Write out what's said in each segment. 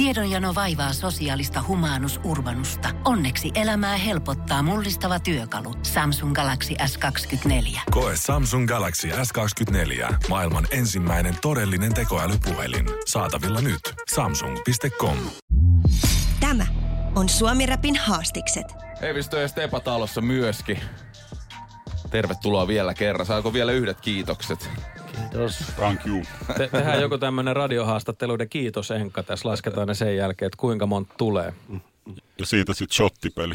Tiedonjano vaivaa sosiaalista humanus urbanusta. Onneksi elämää helpottaa mullistava työkalu. Samsung Galaxy S24. Koe Samsung Galaxy S24. Maailman ensimmäinen todellinen tekoälypuhelin. Saatavilla nyt. Samsung.com. Tämä on Suomi Rapin haastikset. Eivistö ja Stepa talossa myöskin. Tervetuloa vielä kerran. Saako vielä yhdet kiitokset? Kiitos. Thank you. Te- tehdään joku tämmöinen radiohaastatteluiden kiitos Enkka. Tässä lasketaan ne sen jälkeen, että kuinka monta tulee. Ja siitä sitten shottipeli.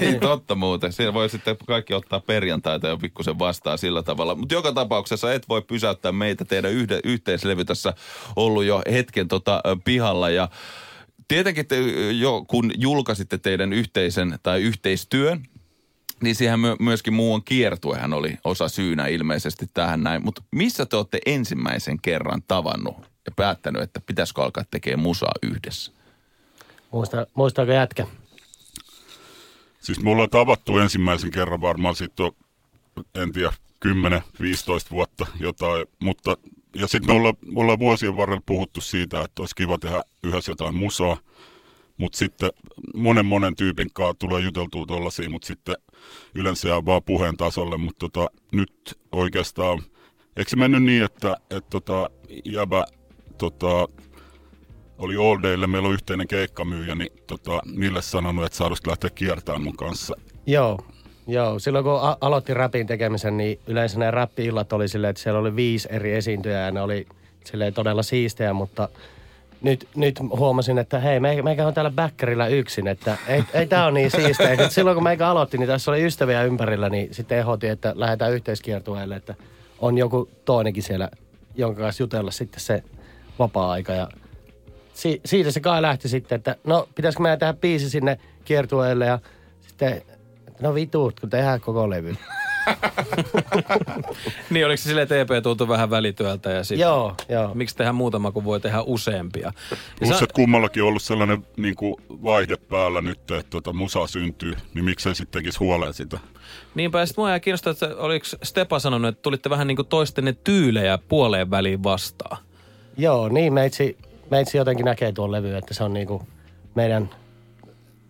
Niin, totta muuten. Siinä voi sitten kaikki ottaa perjantaita ja pikkusen vastaan sillä tavalla. Mutta joka tapauksessa et voi pysäyttää meitä. Teidän yhde, yhteislevy tässä ollut jo hetken tota, pihalla ja Tietenkin te, jo kun julkaisitte teidän yhteisen tai yhteistyön, niin siihen my- myöskin muuan kiertuehän oli osa syynä ilmeisesti tähän näin. Mutta missä te olette ensimmäisen kerran tavannut ja päättänyt, että pitäisikö alkaa tekemään musaa yhdessä? Muista, muistaako jätkä? Siis me ollaan tavattu ensimmäisen kerran varmaan sitten on, en tiedä, 10-15 vuotta jotain, mutta ja sitten me ollaan, me ollaan vuosien varrella puhuttu siitä, että olisi kiva tehdä yhdessä jotain musaa, mutta sitten monen monen tyypin kanssa tulee juteltua tuollaisia, mutta sitten yleensä jää vaan puheen tasolle, mutta tota, nyt oikeastaan, eikö se mennyt niin, että, että tota, jäbä tota, oli All Daylle, meillä on yhteinen keikkamyyjä, niin tota, niille sanonut, että saadus lähteä kiertämään mun kanssa. Joo. Joo, silloin kun a- aloitti rapin tekemisen, niin yleensä ne rappi-illat oli silleen, että siellä oli viisi eri esiintyjää ja ne oli silleen todella siistejä, mutta nyt, nyt huomasin, että hei, me, meikä on täällä backerilla yksin, että ei, ei tämä ole niin siistiä. Silloin kun meikä aloitti, niin tässä oli ystäviä ympärillä, niin sitten ehdotin, että lähdetään yhteiskiertueelle, että on joku toinenkin siellä, jonka kanssa jutella sitten se vapaa-aika ja si- siitä se kai lähti sitten, että no pitäisikö meidän tehdä biisi sinne kiertueelle ja sitten, no vituut, kun tehdään koko levy. Niin, oliko se silleen, että EP tuntui vähän välityöltä ja sitten... Joo, joo. Miksi tehdä muutama, kun voi tehdä useampia? Ja Plus, sä- että kummallakin on ollut sellainen niin kuin vaihde päällä nyt, että tota, musa syntyy, niin miksei sitten tekisi huoleen sitä. Niinpä, ja sitten mua jää kiinnostaa, että oliko Stepa sanonut, että tulitte vähän niin kuin toistenne tyylejä puoleen väliin vastaan. Joo, niin meitsi, meitsi jotenkin näkee tuon levy, että se on niinku meidän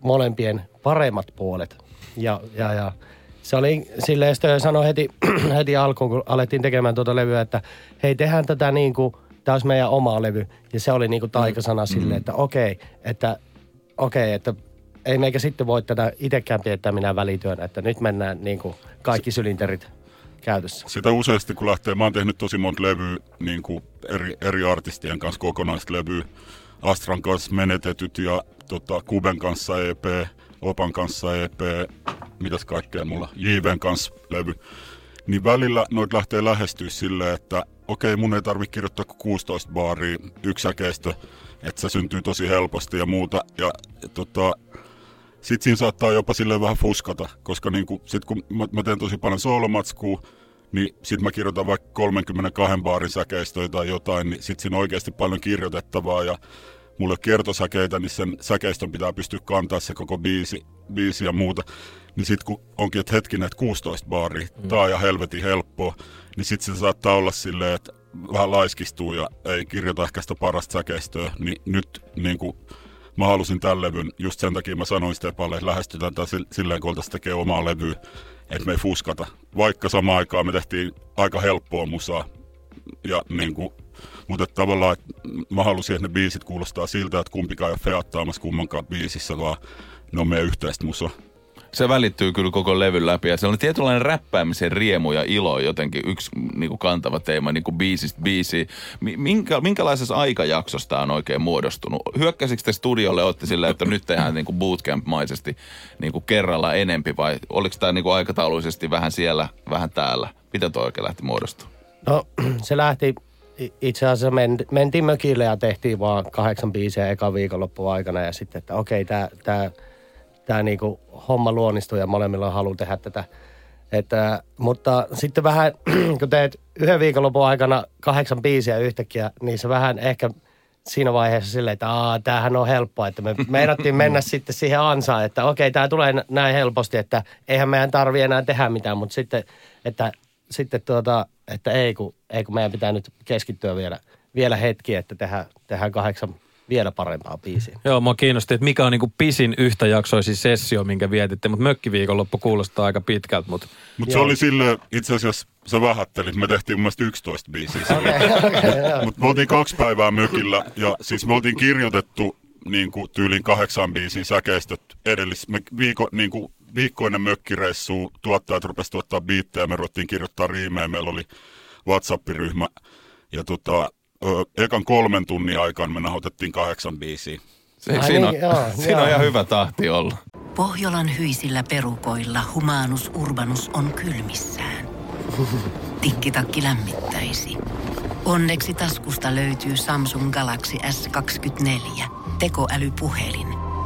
molempien paremmat puolet. Ja, ja, ja se oli silleen, sitten sanoi heti, heti alkuun, kun alettiin tekemään tuota levyä, että hei, tehdään tätä niin kuin, tämä olisi meidän oma levy. Ja se oli niin kuin taikasana silleen, että okei, että okei, että ei meikä sitten voi tätä itsekään piettää minä välityönä, että nyt mennään niin kuin kaikki sylinterit käytössä. Sitä useasti kun lähtee, mä oon tehnyt tosi monta levyä niin kuin eri, eri artistien kanssa kokonaista levyä. Astran kanssa menetetyt ja tota, Kuben kanssa EP, Opan kanssa EP, mitäs kaikkea mulla, JVn kanssa levy. Niin välillä noit lähtee lähestyä silleen, että okei, mun ei tarvi kirjoittaa kuin 16 baaria yksäkeistä, että se syntyy tosi helposti ja muuta. Ja tota, sitten siinä saattaa jopa silleen vähän fuskata, koska niinku, sit kun mä, mä teen tosi paljon soolomatskua, niin sit mä kirjoitan vaikka 32 baarin säkeistöä tai jotain, niin sit siinä on oikeasti paljon kirjoitettavaa ja ole kiertosäkeitä, niin sen säkeistön pitää pystyä kantaa se koko biisi, biisi ja muuta. Niin sit kun onkin, että hetkinen, että 16 baaria, mm. tää on ja helvetin helppoa, niin sit se saattaa olla silleen, että vähän laiskistuu ja ei kirjoita ehkä sitä parasta säkeistöä, niin nyt niin kuin, mä halusin tämän levyn, just sen takia mä sanoin Stepalle, että lähestytään tätä sil- silleen, kun oltaisiin tekee omaa levyä, että me ei fuskata. Vaikka samaan aikaan me tehtiin aika helppoa musaa, ja niin kuin, mutta tavallaan mä halusin, että ne biisit kuulostaa siltä, että kumpikaan ei ole feattaamassa kummankaan biisissä, vaan ne on meidän yhteistä musaa. Se välittyy kyllä koko levyn läpi ja se on tietynlainen räppäämisen riemu ja ilo jotenkin yksi niin kuin kantava teema niin kuin biisistä biisiin. Mi- Minkä, minkälaisessa aikajaksossa tämä on oikein muodostunut? Hyökkäsikö te studiolle, olette silleen, että nyt tehdään niin kuin bootcamp-maisesti niin kuin kerralla enempi vai oliko tämä niin kuin aikataulullisesti vähän siellä, vähän täällä? Miten tuo oikein lähti muodostumaan? No se lähti, itse asiassa men, mentiin mökille ja tehtiin vaan kahdeksan biisiä eka viikonloppu aikana ja sitten, että okei, tämä tää, tää niinku homma luonnistuu ja molemmilla on halu tehdä tätä. Että, mutta sitten vähän, kun teet yhden viikonlopun aikana kahdeksan biisiä yhtäkkiä, niin se vähän ehkä siinä vaiheessa silleen, että Aa, tämähän on helppoa, että me meinattiin mennä sitten siihen ansaan, että okei, tämä tulee näin helposti, että eihän meidän tarvi enää tehdä mitään, mutta sitten, että, sitten tuota, että ei kun, ei kun meidän pitää nyt keskittyä vielä, vielä hetki, että tehdään, tehdään kahdeksan vielä parempaa biisiä. Joo, mua kiinnosti, että mikä on niinku pisin yhtäjaksoisin sessio, minkä vietitte, mutta mökkiviikonloppu kuulostaa aika pitkältä, mutta Mutta se oli sille, itse asiassa sä vähättelit, me tehtiin mun mielestä 11 biisiä. Mutta me oltiin kaksi päivää mökillä ja siis me oltiin kirjoitettu niin kuin tyylin kahdeksan biisin säkeistöt edellis. Me viiko, niin kuin viikkoinen mökkireissu, tuottajat rupesi tuottaa biittejä, me ruvettiin kirjoittaa riimejä, meillä oli WhatsApp-ryhmä ja tota, ö, ekan kolmen tunnin aikaan me nauhoitettiin kahdeksan biisiä. Se, Ai siinä, on, niin, joo, siinä joo. on ihan hyvä tahti olla. Pohjolan hyisillä perukoilla humanus urbanus on kylmissään. Tikkitakki lämmittäisi. Onneksi taskusta löytyy Samsung Galaxy S24. Tekoälypuhelin.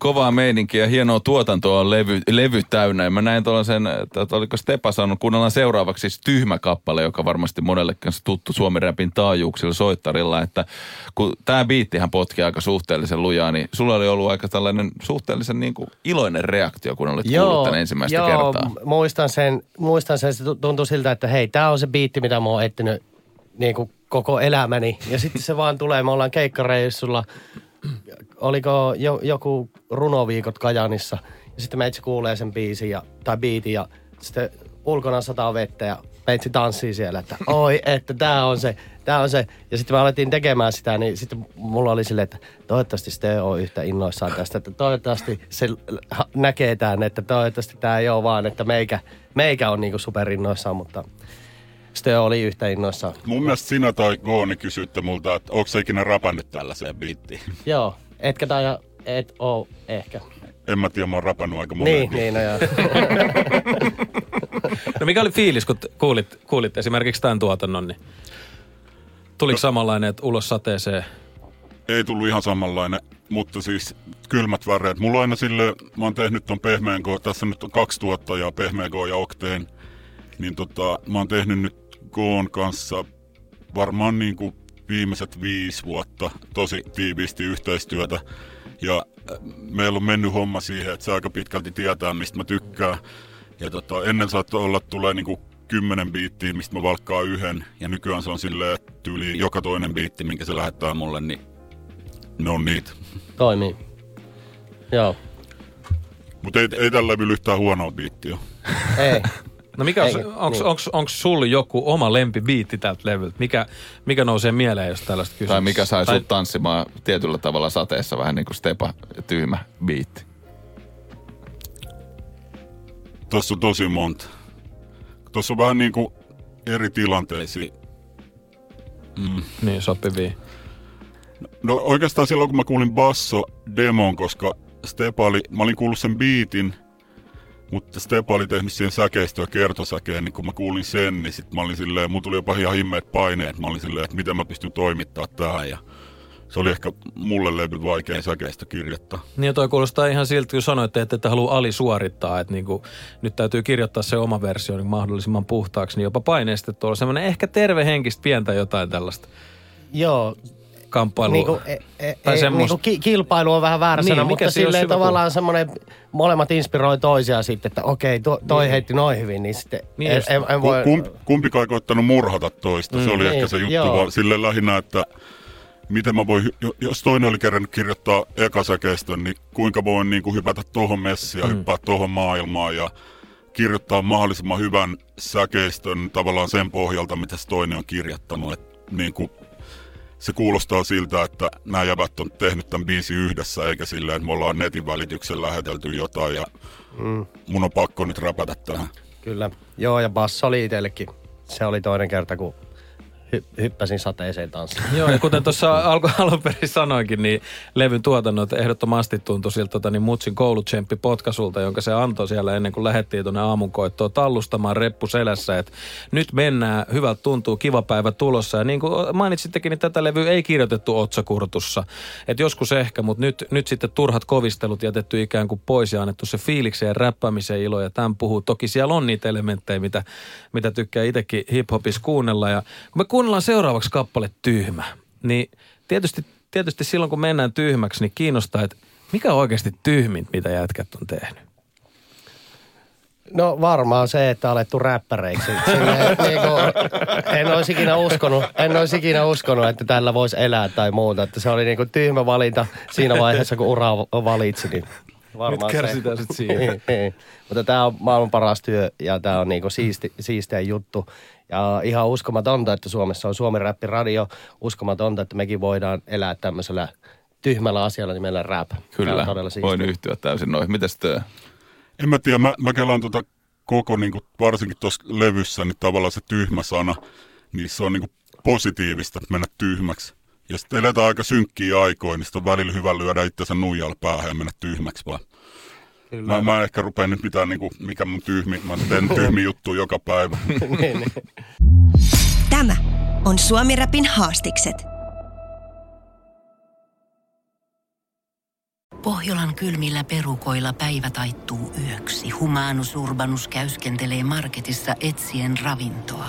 Kovaa meininkiä, hienoa tuotantoa on levy, levy täynnä. Ja mä näin tuollaisen, että oliko Stepa sanonut, kuunnellaan seuraavaksi siis tyhmä kappale, joka varmasti monelle kanssa tuttu Suomen räpin taajuuksilla soittarilla. Että kun tämä biittihän potki aika suhteellisen lujaa, niin sulla oli ollut aika tällainen suhteellisen niin kuin iloinen reaktio, kun olit kuullut tämän ensimmäistä joo, kertaa. muistan sen, muistan sen, se tu- tuntui siltä, että hei, tämä on se biitti, mitä mä oon etsinyt niin kuin koko elämäni. Ja sitten se vaan tulee, me ollaan keikkareissulla, oliko jo, joku runoviikot Kajanissa. Ja sitten meitsi kuulee sen biisin ja, tai biitin ja sitten ulkona sataa vettä ja meitsi tanssii siellä, että oi, että tämä on se, tämä on se. Ja sitten me alettiin tekemään sitä, niin sitten mulla oli silleen, että toivottavasti Ste on yhtä innoissaan tästä, että toivottavasti se näkee tämän, että toivottavasti tämä ei ole vaan, että meikä, meikä on niinku superinnoissaan, mutta Ste oli yhtä innoissaan. Mun mielestä sinä tai Gooni kysyitte multa, että onko se ikinä rapannut tällaiseen biittiin. Joo, etkä tai et oo ehkä. En mä tiedä, mä oon rapannut aika monen Niin, niin, no joo. No mikä oli fiilis, kun kuulit, kuulit esimerkiksi tämän tuotannon, niin tuliko samanlainen, että ulos sateeseen? Ei tullut ihan samanlainen, mutta siis kylmät väreet. Mulla on aina sille, mä oon tehnyt ton pehmeän Go, tässä nyt on kaksi tuottajaa, pehmeä Go ja Octane. Niin tota, mä oon tehnyt nyt Goon kanssa varmaan niin kuin viimeiset viisi vuotta tosi tiiviisti yhteistyötä. Ja äh, meillä on mennyt homma siihen, että se aika pitkälti tietää, mistä mä tykkään. Ja tota, ennen saattoi olla, että tulee niinku kymmenen biittiä, mistä mä valkkaan yhden. Ja nykyään se on silleen, että tyyli joka toinen biitti, minkä se lähettää mulle, niin ne on niitä. Toimii. Joo. Mutta ei, ei tällä levyllä yhtään huonoa biittiä. Ei. No mikä on, onko niin. onks, onks sulla joku oma lempibiitti tältä levyltä? Mikä, mikä nousee mieleen, jos tällaista kysyy? Tai mikä sai sut tanssimaan tietyllä tavalla sateessa, vähän niin kuin Stepa, tyhmä biitti. Tuossa on tosi monta. Tuossa on vähän niin kuin eri tilanteisiin. Niin, sopivia. No oikeastaan silloin, kun mä kuulin basso-demon, koska Stepa oli, mä olin kuullut sen biitin, mutta Stepa oli tehnyt siihen säkeistöä kertosäkeen, niin kun mä kuulin sen, niin sit mä olin silleen, mun tuli jopa ihan himmeet paineet. Mä olin silleen, että miten mä pystyn toimittaa tähän ja se oli ehkä mulle levy vaikein säkeistö kirjoittaa. Niin ja toi kuulostaa ihan siltä, kun sanoitte, että ette halua alisuorittaa, että niinku, nyt täytyy kirjoittaa se oma versio niin mahdollisimman puhtaaksi, niin jopa paineistettu olla semmoinen ehkä tervehenkistä pientä jotain tällaista Joo, kamppailua. Niinku, e, e, Tai e, semmos- niinku ki, kilpailu on vähän väärä Niin, sana, mikä mutta silleen tavallaan semmoinen, molemmat inspiroi toisiaan sitten, että okei, to, toi Niin. heitti noin hyvin, niin sitten Niin en, en, en voi... Kump, kumpikaan ei koittanut murhata toista, se oli Niin, ehkä se juttu, joo. vaan silleen lähinnä, että miten mä voin, jos toinen oli kerännyt kirjoittaa ekasäkeistön, niin kuinka voin niin kuin hypätä tuohon messiin ja mm. hyppää tuohon maailmaan ja kirjoittaa mahdollisimman hyvän säkeistön tavallaan sen pohjalta, mitä se toinen on kirjoittanut. Et niin kuin se kuulostaa siltä, että nämä jävät on tehnyt tämän biisin yhdessä, eikä silleen, että me ollaan netin välityksellä lähetelty jotain ja mm. mun on pakko nyt räpätä tähän. Kyllä. Joo, ja basso oli itsellekin. Se oli toinen kerta, kun hy, hyppäsin sateeseen tanssiin. Joo, ja kuten tuossa alku, alun perin sanoinkin, niin levyn tuotannot ehdottomasti tuntui siltä tota, niin Mutsin koulutsemppi potkasulta, jonka se antoi siellä ennen kuin lähdettiin tuonne aamunkoittoon tallustamaan reppu selässä, että nyt mennään, hyvältä tuntuu, kiva päivä tulossa. Ja niin kuin mainitsittekin, niin tätä levyä ei kirjoitettu otsakurtussa. Et joskus ehkä, mutta nyt, nyt sitten turhat kovistelut jätetty ikään kuin pois ja annettu se fiiliksen ja räppäämisen ilo. Ja tämän puhuu. Toki siellä on niitä elementtejä, mitä, mitä tykkää itsekin hiphopissa kuunnella. Ja kun me kuunnellaan seuraavaksi kappale Tyhmä, niin tietysti, tietysti silloin kun mennään tyhmäksi, niin kiinnostaa, että mikä on oikeasti tyhmint, mitä jätkät on tehnyt? No varmaan se, että alettu räppäreiksi. Silleen, niin kuin, en olisi ikinä uskonut, en olisi ikinä uskonut, että tällä voisi elää tai muuta. Että se oli niin kuin tyhmä valinta siinä vaiheessa, kun uraa valitsi. Niin varmaan Nyt kärsitään sit siihen. Niin, niin. Mutta tämä on maailman paras työ ja tämä on niinku siisti, siisteä juttu. Ja ihan uskomatonta, että Suomessa on Suomen räppiradio. Uskomatonta, että mekin voidaan elää tämmöisellä tyhmällä asialla nimellä rap. Kyllä, voin yhtyä täysin noihin. Mitäs työ? En mä tiedä, mä, mä kelaan tota koko, niin kuin, varsinkin tuossa levyssä, niin tavallaan se tyhmä sana, niin se on niin kuin positiivista mennä tyhmäksi. Ja sitten eletään aika synkkiä aikoja, niin sitten on välillä hyvä lyödä itsensä nuijalla päähän ja mennä tyhmäksi vaan. Mä, mä ehkä rupean nyt mitään, niin kuin, mikä mun tyhmi, mä teen tyhmi juttu joka päivä. Niin, niin. Tämä on Suomi Rapin haastikset. Pohjolan kylmillä perukoilla päivä taittuu yöksi. Humanus Urbanus käyskentelee marketissa etsien ravintoa.